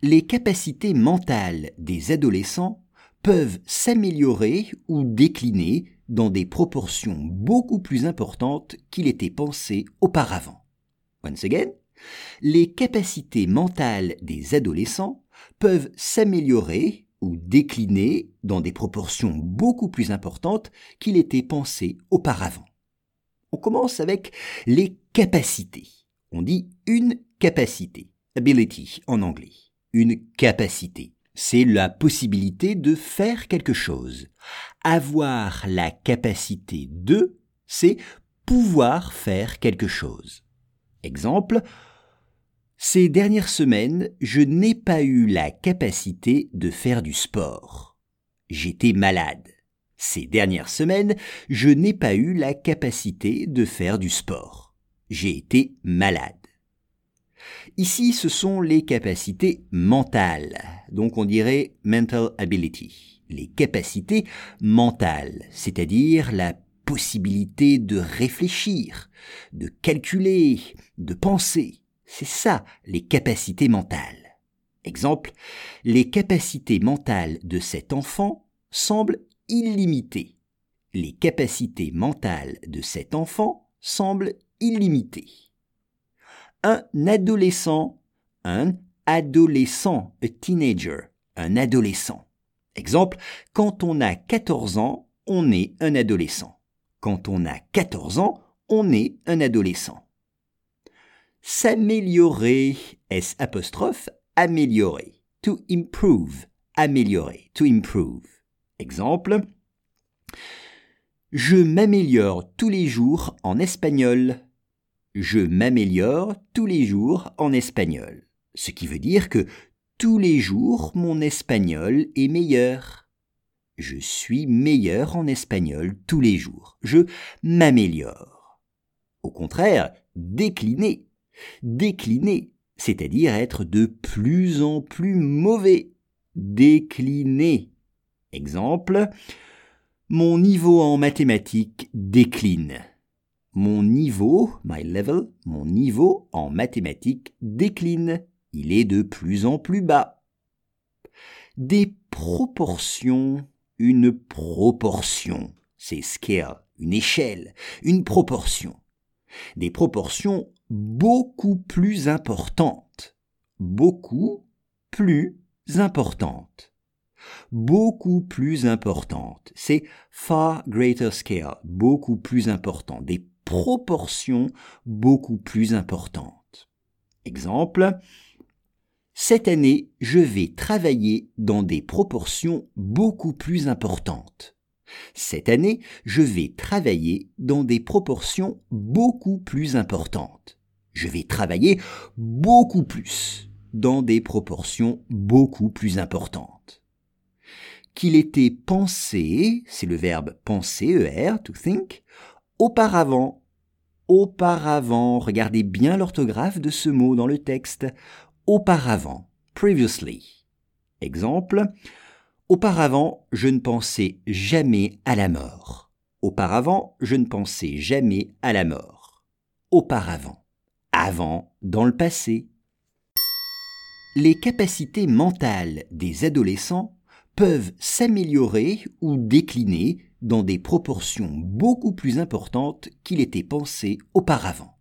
Les capacités mentales des adolescents peuvent s'améliorer ou décliner dans des proportions beaucoup plus importantes qu'il était pensé auparavant. Once again, les capacités mentales des adolescents peuvent s'améliorer ou décliner dans des proportions beaucoup plus importantes qu'il était pensé auparavant. On commence avec les capacités. On dit une capacité, ability en anglais. Une capacité, c'est la possibilité de faire quelque chose. Avoir la capacité de, c'est pouvoir faire quelque chose. Exemple, ces dernières semaines, je n'ai pas eu la capacité de faire du sport. J'étais malade. Ces dernières semaines, je n'ai pas eu la capacité de faire du sport. J'ai été malade. Ici, ce sont les capacités mentales, donc on dirait mental ability, les capacités mentales, c'est-à-dire la possibilité de réfléchir, de calculer, de penser. C'est ça, les capacités mentales. Exemple, les capacités mentales de cet enfant semblent illimitées. Les capacités mentales de cet enfant semblent illimitées. Un adolescent, un adolescent, a teenager, un adolescent. Exemple, quand on a 14 ans, on est un adolescent. Quand on a 14 ans, on est un adolescent s'améliorer, S apostrophe, améliorer, to improve, améliorer, to improve. Exemple, je m'améliore tous les jours en espagnol. Je m'améliore tous les jours en espagnol. Ce qui veut dire que tous les jours mon espagnol est meilleur. Je suis meilleur en espagnol tous les jours. Je m'améliore. Au contraire, décliner Décliner, c'est-à-dire être de plus en plus mauvais. Décliner. Exemple, mon niveau en mathématiques décline. Mon niveau, my level, mon niveau en mathématiques décline. Il est de plus en plus bas. Des proportions, une proportion, c'est scale, une échelle, une proportion. Des proportions beaucoup plus importante. Beaucoup plus importante. Beaucoup plus importante. C'est far greater scale, beaucoup plus important. Proportions beaucoup plus importantes. Exemple, cette année, je vais travailler dans des proportions beaucoup plus importantes. Cette année, je vais travailler dans des proportions beaucoup plus importantes je vais travailler beaucoup plus, dans des proportions beaucoup plus importantes. Qu'il était pensé, c'est le verbe penser, ER, to think, auparavant. Auparavant, regardez bien l'orthographe de ce mot dans le texte. Auparavant, previously. Exemple, auparavant, je ne pensais jamais à la mort. Auparavant, je ne pensais jamais à la mort. Auparavant avant, dans le passé. Les capacités mentales des adolescents peuvent s'améliorer ou décliner dans des proportions beaucoup plus importantes qu'il était pensé auparavant.